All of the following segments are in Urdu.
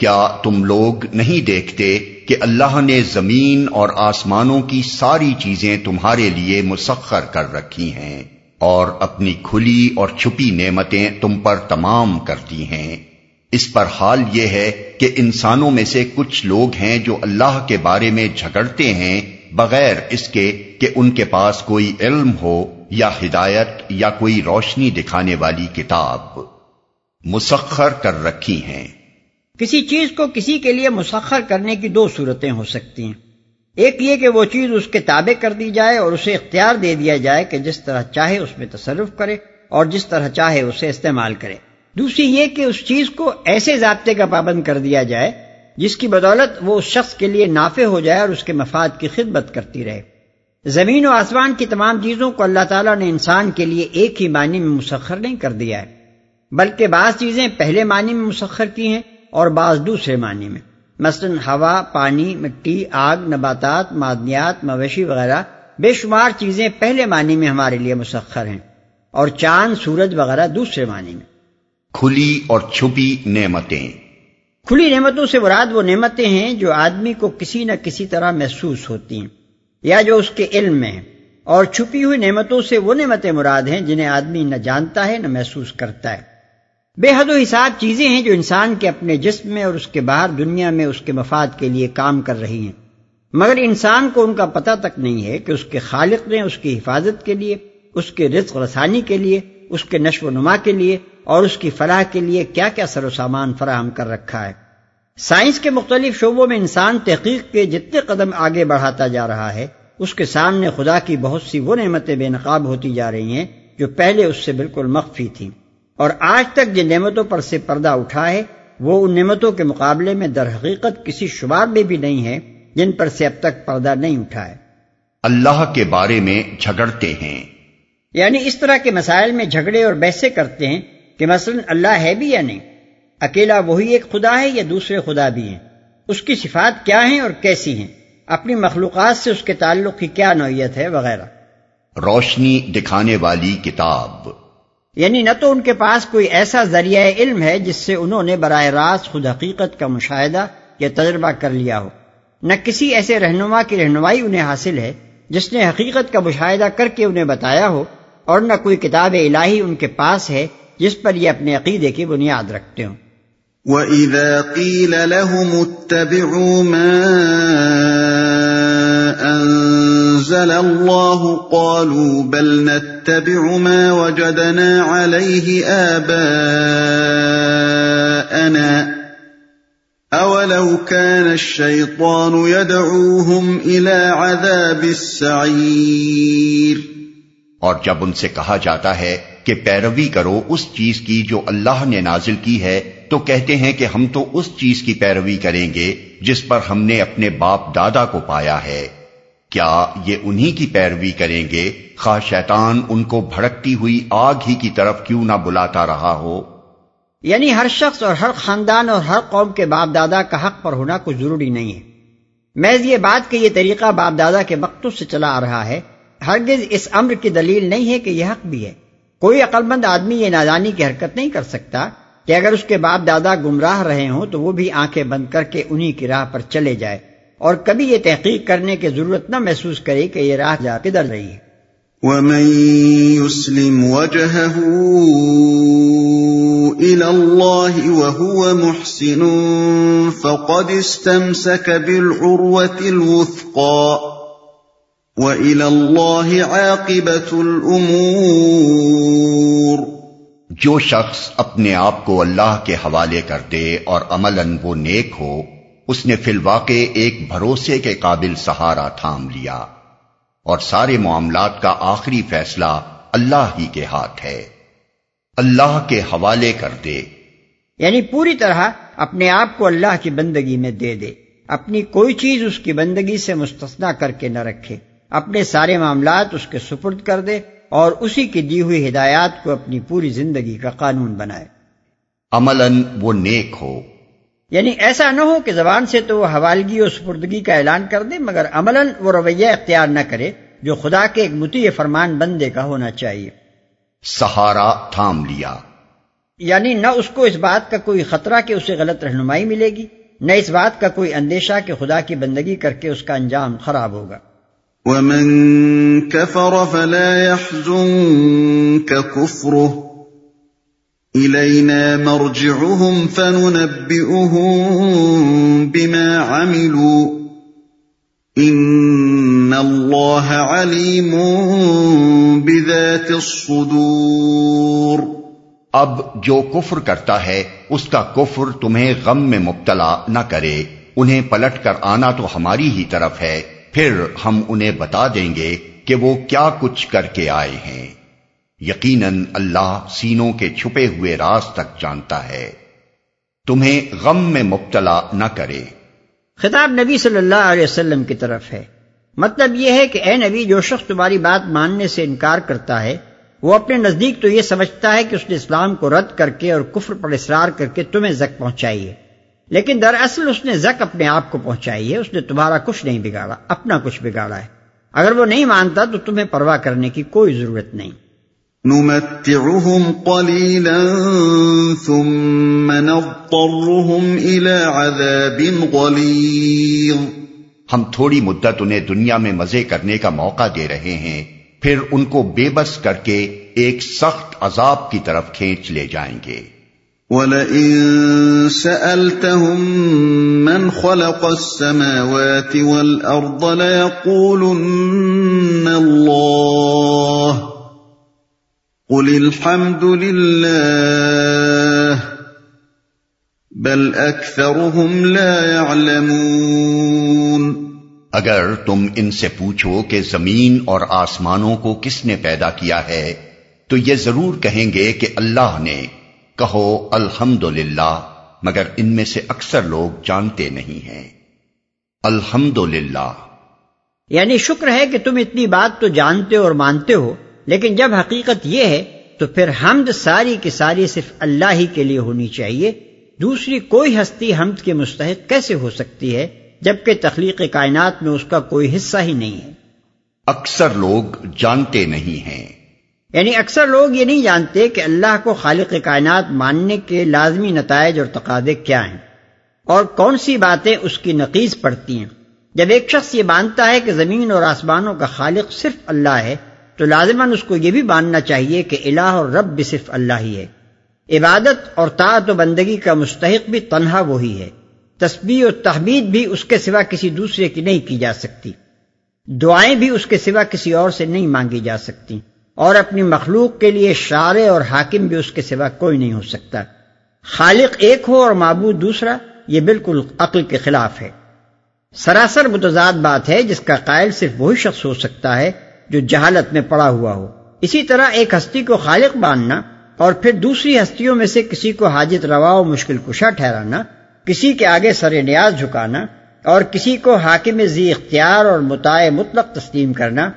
کیا تم لوگ نہیں دیکھتے کہ اللہ نے زمین اور آسمانوں کی ساری چیزیں تمہارے لیے مسخر کر رکھی ہیں اور اپنی کھلی اور چھپی نعمتیں تم پر تمام کر دی ہیں؟ اس پر حال یہ ہے کہ انسانوں میں سے کچھ لوگ ہیں جو اللہ کے بارے میں جھگڑتے ہیں، بغیر اس کے کہ ان کے پاس کوئی علم ہو یا ہدایت یا کوئی روشنی دکھانے والی کتاب مسخر کر رکھی ہیں۔ کسی چیز کو کسی کے لیے مسخر کرنے کی دو صورتیں ہو سکتی ہیں۔ ایک یہ کہ وہ چیز اس کے تابع کر دی جائے اور اسے اختیار دے دیا جائے کہ جس طرح چاہے اس میں تصرف کرے اور جس طرح چاہے اسے استعمال کرے۔ دوسری یہ کہ اس چیز کو ایسے ضابطے کا پابند کر دیا جائے جس کی بدولت وہ اس شخص کے لیے نافع ہو جائے اور اس کے مفاد کی خدمت کرتی رہے۔ زمین و آسمان کی تمام چیزوں کو اللہ تعالیٰ نے انسان کے لیے ایک ہی معنی میں مسخر نہیں کر دیا ہے، بلکہ بعض چیزیں پہلے معنی میں مسخر کی ہیں اور بعض دوسرے معنی میں۔ مثلا ہوا پانی مٹی آگ نباتات معدنیات مویشی وغیرہ بے شمار چیزیں پہلے معنی میں ہمارے لیے مسخر ہیں اور چاند سورج وغیرہ دوسرے معنی میں۔ کھلی اور چھپی نعمتیں۔ کھلی نعمتوں سے مراد وہ نعمتیں ہیں جو آدمی کو کسی نہ کسی طرح محسوس ہوتی ہیں یا جو اس کے علم میں ہیں۔ اور چھپی ہوئی نعمتوں سے وہ نعمتیں مراد ہیں جنہیں آدمی نہ جانتا ہے نہ محسوس کرتا ہے۔ بے حد و حساب چیزیں ہیں جو انسان کے اپنے جسم میں اور اس کے باہر دنیا میں اس کے مفاد کے لیے کام کر رہی ہیں۔ مگر انسان کو ان کا پتہ تک نہیں ہے کہ اس کے خالق نے اس کی حفاظت کے لیے، اس کے رزق رسانی کے لیے، اس کے نشو و نما کے لیے اور اس کی فلاح کے لیے کیا کیا سر و سامان فراہم کر رکھا ہے۔ سائنس کے مختلف شعبوں میں انسان تحقیق کے جتنے قدم آگے بڑھاتا جا رہا ہے، اس کے سامنے خدا کی بہت سی وہ نعمتیں بے نقاب ہوتی جا رہی ہیں جو پہلے اس سے بالکل مخفی تھیں۔ اور آج تک جن نعمتوں پر سے پردہ اٹھا ہے وہ ان نعمتوں کے مقابلے میں در حقیقت کسی شمار میں بھی نہیں ہے جن پر سے اب تک پردہ نہیں اٹھا ہے۔ اللہ کے بارے میں جھگڑتے ہیں۔ یعنی اس طرح کے مسائل میں جھگڑے اور بحثے کرتے ہیں کہ مثلا اللہ ہے بھی یا نہیں؟ اکیلا وہی ایک خدا ہے یا دوسرے خدا بھی ہیں؟ اس کی صفات کیا ہیں اور کیسی ہیں؟ اپنی مخلوقات سے اس کے تعلق کی کیا نوعیت ہے وغیرہ؟ روشنی دکھانے والی کتاب۔ یعنی نہ تو ان کے پاس کوئی ایسا ذریعہ علم ہے جس سے انہوں نے براہ راست خود حقیقت کا مشاہدہ یا تجربہ کر لیا ہو۔ نہ کسی ایسے رہنما کی رہنمائی انہیں حاصل ہے جس نے حقیقت کا مشاہدہ کر کے انہیں بتایا ہو اور نہ کوئی کتاب الہی ان کے پاس ہے جس پر یہ اپنے عقیدے کی بنیاد رکھتے ہوں۔ وَإِذَا قِيلَ لَهُمُ اتَّبِعُوا مَا انزل الله قالوا بل نتبع ما وجدنا عليه آباءنا اولو كان الشيطان يدعوهم الى عذاب السعير اور جب ان سے کہا جاتا ہے کہ پیروی کرو اس چیز کی جو اللہ نے نازل کی ہے، تو کہتے ہیں کہ ہم تو اس چیز کی پیروی کریں گے جس پر ہم نے اپنے باپ دادا کو پایا ہے۔ کیا یہ انہی کی پیروی کریں گے؟ خواہ شیطان ان کو بھڑکتی ہوئی آگ ہی کی طرف کیوں نہ بلاتا رہا ہو؟ یعنی ہر شخص اور ہر خاندان اور ہر قوم کے باپ دادا کا حق پر ہونا کوئی ضروری نہیں ہے۔ محض یہ بات کہ یہ طریقہ باپ دادا کے وقتوں سے چلا آ رہا ہے، ہرگز اس امر کی دلیل نہیں ہے کہ یہ حق بھی ہے۔ کوئی عقل مند آدمی یہ نادانی کی حرکت نہیں کر سکتا کہ اگر اس کے باپ دادا گمراہ رہے ہوں تو وہ بھی آنکھیں بند کر کے انہی کی راہ پر چلے جائے۔ اور کبھی یہ تحقیق کرنے کی ضرورت نہ محسوس کرے کہ یہ راہ جا کدھر رہی ہے۔ وَمَن يُسْلِمْ وَجْهَهُ إِلَى اللَّهِ وَهُوَ مُحْسِنٌ فَقَدْ اسْتَمْسَكَ بِالْعُرْوَةِ الْوُثْقَى وَإِلَى اللَّهِ عَاقِبَةُ الْأُمُورِ جو شخص اپنے آپ کو اللہ کے حوالے کر دے اور عملاً وہ نیک ہو اس نے فی الواقع ایک بھروسے کے قابل سہارا تھام لیا اور سارے معاملات کا آخری فیصلہ اللہ ہی کے ہاتھ ہے۔ اللہ کے حوالے کر دے۔ یعنی پوری طرح اپنے آپ کو اللہ کی بندگی میں دے دے۔ اپنی کوئی چیز اس کی بندگی سے مستثنا کر کے نہ رکھے۔ اپنے سارے معاملات اس کے سپرد کر دے اور اسی کی دی ہوئی ہدایات کو اپنی پوری زندگی کا قانون بنائے۔ عملاً وہ نیک ہو۔ یعنی ایسا نہ ہو کہ زبان سے تو وہ حوالگی اور سپردگی کا اعلان کر دے مگر عملاً وہ رویہ اختیار نہ کرے جو خدا کے ایک متی فرمان بندے کا ہونا چاہیے۔ سہارا تھام لیا۔ یعنی نہ اس کو اس بات کا کوئی خطرہ کہ اسے غلط رہنمائی ملے گی نہ اس بات کا کوئی اندیشہ کہ خدا کی بندگی کر کے اس کا انجام خراب ہوگا۔ ومن كفر فلا يحزنك كفره۔ إلينا مرجعهم فننبئهم بما عملوا. إن الله عليم بذات الصدور. اب جو کفر کرتا ہے، اس کا کفر تمہیں غم میں مبتلا نہ کرے۔ انہیں پلٹ کر آنا تو ہماری ہی طرف ہے۔ پھر ہم انہیں بتا دیں گے کہ وہ کیا کچھ کر کے آئے ہیں۔ یقیناً اللہ سینوں کے چھپے ہوئے راز تک جانتا ہے۔ تمہیں غم میں مبتلا نہ کرے۔ خطاب نبی صلی اللہ علیہ وسلم کی طرف ہے۔ مطلب یہ ہے کہ اے نبی، جو شخص تمہاری بات ماننے سے انکار کرتا ہے، وہ اپنے نزدیک تو یہ سمجھتا ہے کہ اس نے اسلام کو رد کر کے اور کفر پر اصرار کر کے تمہیں زک پہنچائی ہے۔ لیکن دراصل اس نے زک اپنے آپ کو پہنچائی ہے۔ اس نے تمہارا کچھ نہیں بگاڑا، اپنا کچھ بگاڑا ہے۔ اگر وہ نہیں مانتا تو تمہیں پرواہ کرنے کی کوئی ضرورت نہیں۔ نمتعهم قليلا ثم نضطرهم إلى عذاب غليظ۔ ہم تھوڑی مدت انہیں دنیا میں مزے کرنے کا موقع دے رہے ہیں پھر ان کو بے بس کر کے ایک سخت عذاب کی طرف کھینچ لے جائیں گے۔ وَلَئِن سَأَلْتَهُم مَّنْ خَلَقَ السَّمَاوَاتِ وَالْأَرْضَ لَيَقُولُنَّ اللَّهُ۔ قل الحمد لله بل اکثرهم لا يعلمون اگر تم ان سے پوچھو کہ زمین اور آسمانوں کو کس نے پیدا کیا ہے تو یہ ضرور کہیں گے کہ اللہ نے۔ کہو الحمد مگر ان میں سے اکثر لوگ جانتے نہیں ہیں۔ الحمد یعنی شکر ہے کہ تم اتنی بات تو جانتے اور مانتے ہو۔ لیکن جب حقیقت یہ ہے تو پھر حمد ساری کی ساری صرف اللہ ہی کے لیے ہونی چاہیے۔ دوسری کوئی ہستی حمد کے مستحق کیسے ہو سکتی ہے جبکہ تخلیق کائنات میں اس کا کوئی حصہ ہی نہیں ہے۔ اکثر لوگ جانتے نہیں ہیں۔ یعنی اکثر لوگ یہ نہیں جانتے کہ اللہ کو خالق کائنات ماننے کے لازمی نتائج اور تقاضے کیا ہیں۔ اور کون سی باتیں اس کی نقیز پڑتی ہیں؟ جب ایک شخص یہ مانتا ہے کہ زمین اور آسمانوں کا خالق صرف اللہ ہے تو لازماً اس کو یہ بھی ماننا چاہیے کہ الہ اور رب بھی صرف اللہ ہی ہے۔ عبادت اور طاعت و بندگی کا مستحق بھی تنہا وہی ہے۔ تسبیح و تحمید بھی اس کے سوا کسی دوسرے کی نہیں کی جا سکتی۔ دعائیں بھی اس کے سوا کسی اور سے نہیں مانگی جا سکتی۔ اور اپنی مخلوق کے لیے شارع اور حاکم بھی اس کے سوا کوئی نہیں ہو سکتا۔ خالق ایک ہو اور معبود دوسرا، یہ بالکل عقل کے خلاف ہے۔ سراسر متضاد بات ہے جس کا قائل صرف وہی شخص ہو سکتا ہے جو جہالت میں پڑا ہوا ہو۔ اسی طرح ایک ہستی کو خالق باندھنا اور پھر دوسری ہستیوں میں سے کسی کو حاجت روا و مشکل کشا ٹھہرانا، کسی کے آگے سر نیاز جھکانا اور کسی کو حاکم زی اختیار اور متاع مطلق تسلیم کرنا،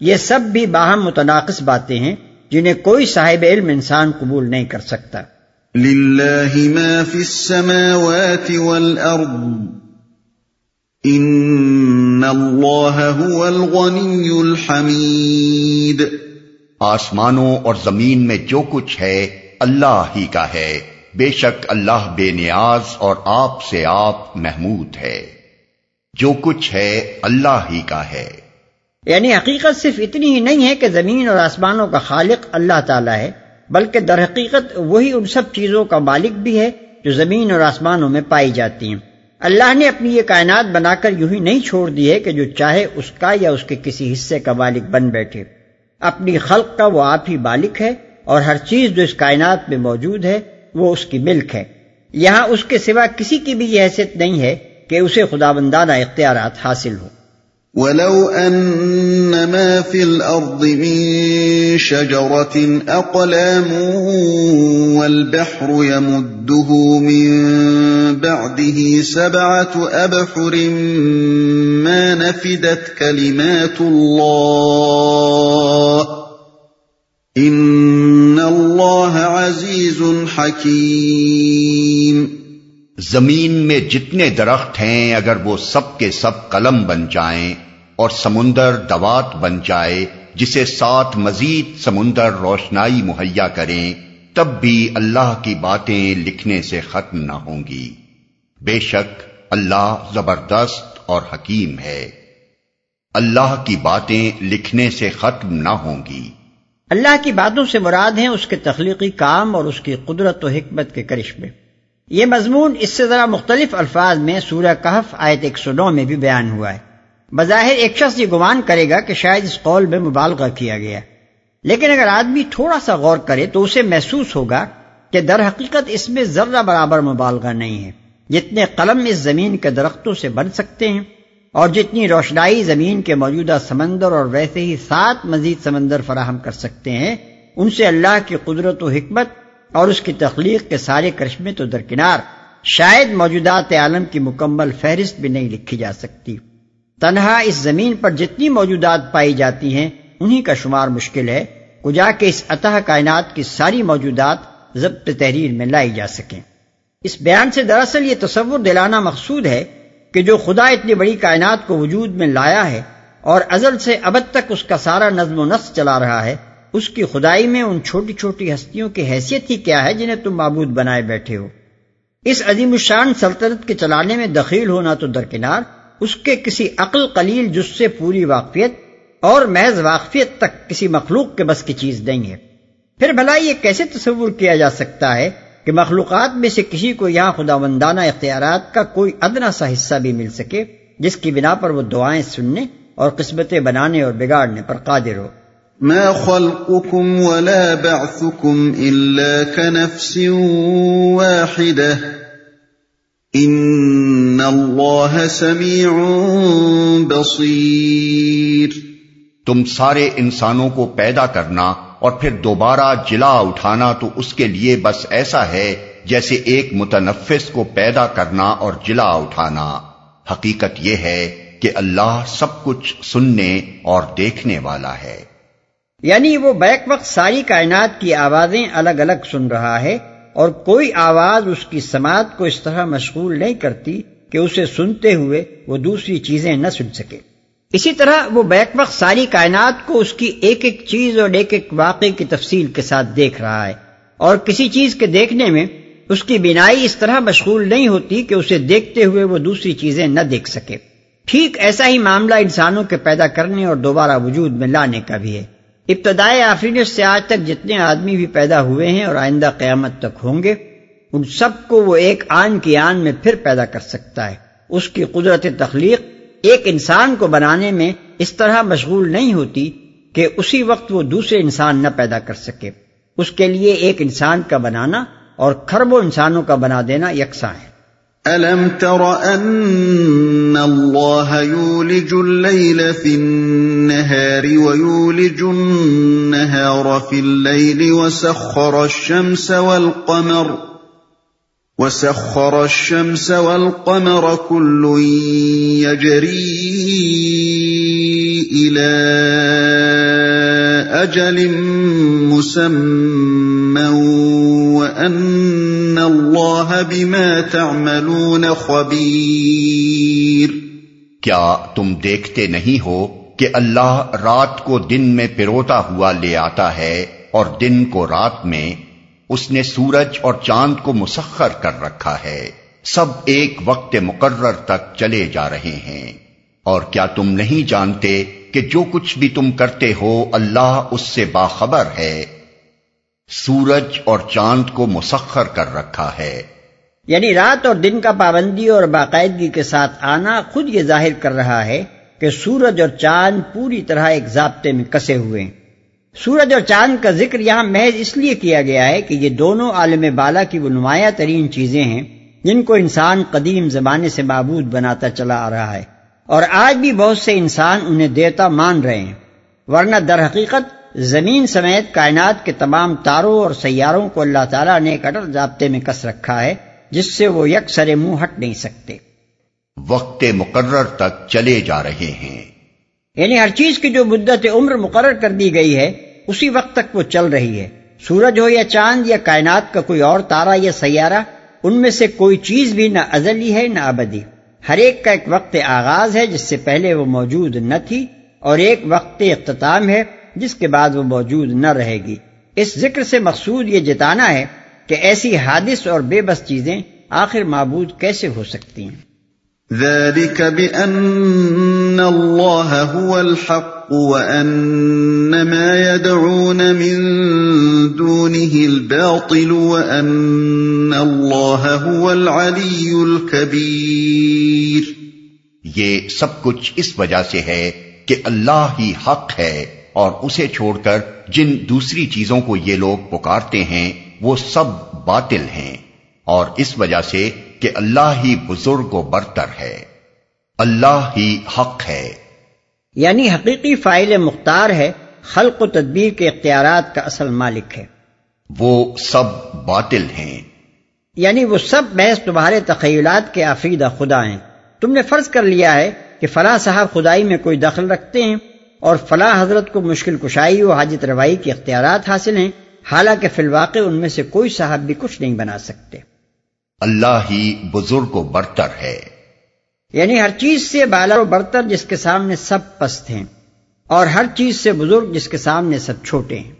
یہ سب بھی باہم متناقص باتیں ہیں جنہیں کوئی صاحب علم انسان قبول نہیں کر سکتا۔ ما السماوات ان اللہ هو الغنی الحمید آسمانوں اور زمین میں جو کچھ ہے اللہ ہی کا ہے۔ بے شک اللہ بے نیاز اور آپ سے آپ محمود ہے۔ جو کچھ ہے اللہ ہی کا ہے۔ یعنی حقیقت صرف اتنی ہی نہیں ہے کہ زمین اور آسمانوں کا خالق اللہ تعالی ہے بلکہ در حقیقت وہی ان سب چیزوں کا مالک بھی ہے جو زمین اور آسمانوں میں پائی جاتی ہیں۔ اللہ نے اپنی یہ کائنات بنا کر یوں ہی نہیں چھوڑ دی ہے کہ جو چاہے اس کا یا اس کے کسی حصے کا مالک بن بیٹھے۔ اپنی خلق کا وہ آپ ہی مالک ہے اور ہر چیز جو اس کائنات میں موجود ہے وہ اس کی ملک ہے۔ یہاں اس کے سوا کسی کی بھی یہ حیثیت نہیں ہے کہ اسے خدا بندانہ اختیارات حاصل ہوں۔ ولو أن ما في الأرض من شجرة أقلام والبحر يمده من بعده سبعة أبحر ما نفدت كلمات الله إن الله عزيز حكيم زمین میں جتنے درخت ہیں، اگر وہ سب کے سب قلم بن جائیں اور سمندر دوات بن جائے، جسے ساتھ مزید سمندر روشنائی مہیا کریں، تب بھی اللہ کی باتیں لکھنے سے ختم نہ ہوں گی۔ بے شک اللہ زبردست اور حکیم ہے۔ اللہ کی باتیں لکھنے سے ختم نہ ہوں گی۔ اللہ کی باتوں سے مراد ہیں اس کے تخلیقی کام اور اس کی قدرت و حکمت کے کرشمے۔ یہ مضمون اس سے ذرا مختلف الفاظ میں سورہ کہف آیت ایک سو نو میں بھی بیان ہوا ہے۔ بظاہر ایک شخص یہ گمان کرے گا کہ شاید اس قول میں مبالغہ کیا گیا۔ لیکن اگر آدمی تھوڑا سا غور کرے تو اسے محسوس ہوگا کہ در حقیقت اس میں ذرہ برابر مبالغہ نہیں ہے۔ جتنے قلم اس زمین کے درختوں سے بن سکتے ہیں اور جتنی روشنائی زمین کے موجودہ سمندر اور ویسے ہی سات مزید سمندر فراہم کر سکتے ہیں، ان سے اللہ کی قدرت و حکمت اور اس کی تخلیق کے سارے کرشمے تو درکنار شاید موجودات عالم کی مکمل فہرست بھی نہیں لکھی جا سکتی۔ تنہا اس زمین پر جتنی موجودات پائی جاتی ہیں، انہی کا شمار مشکل ہے، کجا کے اس عطا کائنات کی ساری موجودات ضبط تحریر میں لائی جا سکیں۔ اس بیان سے دراصل یہ تصور دلانا مقصود ہے کہ جو خدا اتنی بڑی کائنات کو وجود میں لایا ہے اور ازل سے ابد تک اس کا سارا نظم و نسق چلا رہا ہے، اس کی خدائی میں ان چھوٹی چھوٹی ہستیوں کی حیثیت ہی کیا ہے جنہیں تم معبود بنائے بیٹھے ہو۔ اس عظیم الشان سلطنت کے چلانے میں دخیل ہونا تو درکنار اس کے کسی عقل قلیل جس سے پوری واقفیت اور محض واقفیت تک کسی مخلوق کے بس کی چیز نہیں ہے۔ پھر بھلا یہ کیسے تصور کیا جا سکتا ہے کہ مخلوقات میں سے کسی کو یہاں خدا مندانہ اختیارات کا کوئی ادنا سا حصہ بھی مل سکے جس کی بنا پر وہ دعائیں سننے اور قسمتیں بنانے اور بگاڑنے پر قادر ہو۔ ما خلقكم ولا بعثكم إلا كنفس واحدة ان اللہ سمیع بصیر۔ تم سارے انسانوں کو پیدا کرنا اور پھر دوبارہ جلا اٹھانا تو اس کے لیے بس ایسا ہے جیسے ایک متنفس کو پیدا کرنا اور جلا اٹھانا۔ حقیقت یہ ہے کہ اللہ سب کچھ سننے اور دیکھنے والا ہے۔ یعنی وہ بیک وقت ساری کائنات کی آوازیں الگ الگ سن رہا ہے اور کوئی آواز اس کی سماعت کو اس طرح مشغول نہیں کرتی کہ اسے سنتے ہوئے وہ دوسری چیزیں نہ سن سکے۔ اسی طرح وہ بیک وقت ساری کائنات کو اس کی ایک ایک چیز اور ایک ایک واقعے کی تفصیل کے ساتھ دیکھ رہا ہے۔ اور کسی چیز کے دیکھنے میں اس کی بینائی اس طرح مشغول نہیں ہوتی کہ اسے دیکھتے ہوئے وہ دوسری چیزیں نہ دیکھ سکے۔ ٹھیک ایسا ہی معاملہ انسانوں کے پیدا کرنے اور دوبارہ وجود میں لانے کا بھی ہے۔ ابتدائے آفرینت سے آج تک جتنے آدمی بھی پیدا ہوئے ہیں اور آئندہ قیامت تک ہوں گے ان سب کو وہ ایک آن کی آن میں پھر پیدا کر سکتا ہے۔ اس کی قدرت تخلیق ایک انسان کو بنانے میں اس طرح مشغول نہیں ہوتی کہ اسی وقت وہ دوسرے انسان نہ پیدا کر سکے۔ اس کے لیے ایک انسان کا بنانا اور کھربوں انسانوں کا بنا دینا یکساں ہے۔ أَلَمْ تَرَ أَنَّ اللَّهَ يُولِجُ اللَّيْلَ فِي النَّهَارِ وَيُولِجُ النَّهَارَ فِي اللَّيْلِ وَسَخَّرَ الشَّمْسَ وَالْقَمَرَ وَسَخَّرَ الشَّمْسَ وَالْقَمَرَ كُلٌّ يَجْرِي إِلَى أَجَلٍ مُّسَمًّى وَأَنَّ اللہ بما تعملون خبیر کیا تم دیکھتے نہیں ہو کہ اللہ رات کو دن میں پیروتا ہوا لے آتا ہے اور دن کو رات میں اس نے سورج اور چاند کو مسخر کر رکھا ہے۔ سب ایک وقت مقرر تک چلے جا رہے ہیں۔ اور کیا تم نہیں جانتے کہ جو کچھ بھی تم کرتے ہو اللہ اس سے باخبر ہے؟ سورج اور چاند کو مسخر کر رکھا ہے۔ یعنی رات اور دن کا پابندی اور باقاعدگی کے ساتھ آنا خود یہ ظاہر کر رہا ہے کہ سورج اور چاند پوری طرح ایک ضابطے میں کسے ہوئے ہیں۔ سورج اور چاند کا ذکر یہاں محض اس لیے کیا گیا ہے کہ یہ دونوں عالم بالا کی وہ نمایاں ترین چیزیں ہیں جن کو انسان قدیم زمانے سے معبود بناتا چلا آ رہا ہے اور آج بھی بہت سے انسان انہیں دیوتا مان رہے ہیں۔ ورنہ در حقیقت زمین سمیت کائنات کے تمام تاروں اور سیاروں کو اللہ تعالیٰ نے ایک اٹل ضابطے میں کس رکھا ہے جس سے وہ یک سرے منہ ہٹ نہیں سکتے۔ وقت مقرر تک چلے جا رہے ہیں۔ یعنی ہر چیز کی جو مدت عمر مقرر کر دی گئی ہے اسی وقت تک وہ چل رہی ہے۔ سورج ہو یا چاند یا کائنات کا کوئی اور تارا یا سیارہ، ان میں سے کوئی چیز بھی نہ ازلی ہے نہ ابدی۔ ہر ایک کا ایک وقت آغاز ہے، جس سے پہلے وہ موجود نہ تھی، اور ایک وقت اختتام ہے، جس کے بعد وہ موجود نہ رہے گی۔ اس ذکر سے مقصود یہ جتانا ہے کہ ایسی حادث اور بے بس چیزیں آخر معبود کیسے ہو سکتی ہیں۔ ذلك بأن الله هو الحق وأن ما يدعون من دونه الباطل وأن الله هو العلي الكبير۔ یہ سب کچھ اس وجہ سے ہے کہ اللہ ہی حق ہے اور اسے چھوڑ کر جن دوسری چیزوں کو یہ لوگ پکارتے ہیں وہ سب باطل ہیں اور اس وجہ سے کہ اللہ ہی بزرگ و برتر ہے۔ اللہ ہی حق ہے۔ یعنی حقیقی فائل مختار ہے خلق و تدبیر کے اختیارات کا اصل مالک ہے۔ وہ سب باطل ہیں۔ یعنی وہ سب محض تمہارے تخیلات کے آفیدہ خدا ہیں۔ تم نے فرض کر لیا ہے کہ فلاں صاحب خدائی میں کوئی دخل رکھتے ہیں اور فلاں حضرت کو مشکل کشائی و حاجت روائی کے اختیارات حاصل ہیں۔ حالانکہ فی الواقع ان میں سے کوئی صاحب بھی کچھ نہیں بنا سکتے۔ اللہ ہی بزرگ و برتر ہے۔ یعنی ہر چیز سے بالا و برتر جس کے سامنے سب پست ہیں اور ہر چیز سے بزرگ جس کے سامنے سب چھوٹے ہیں۔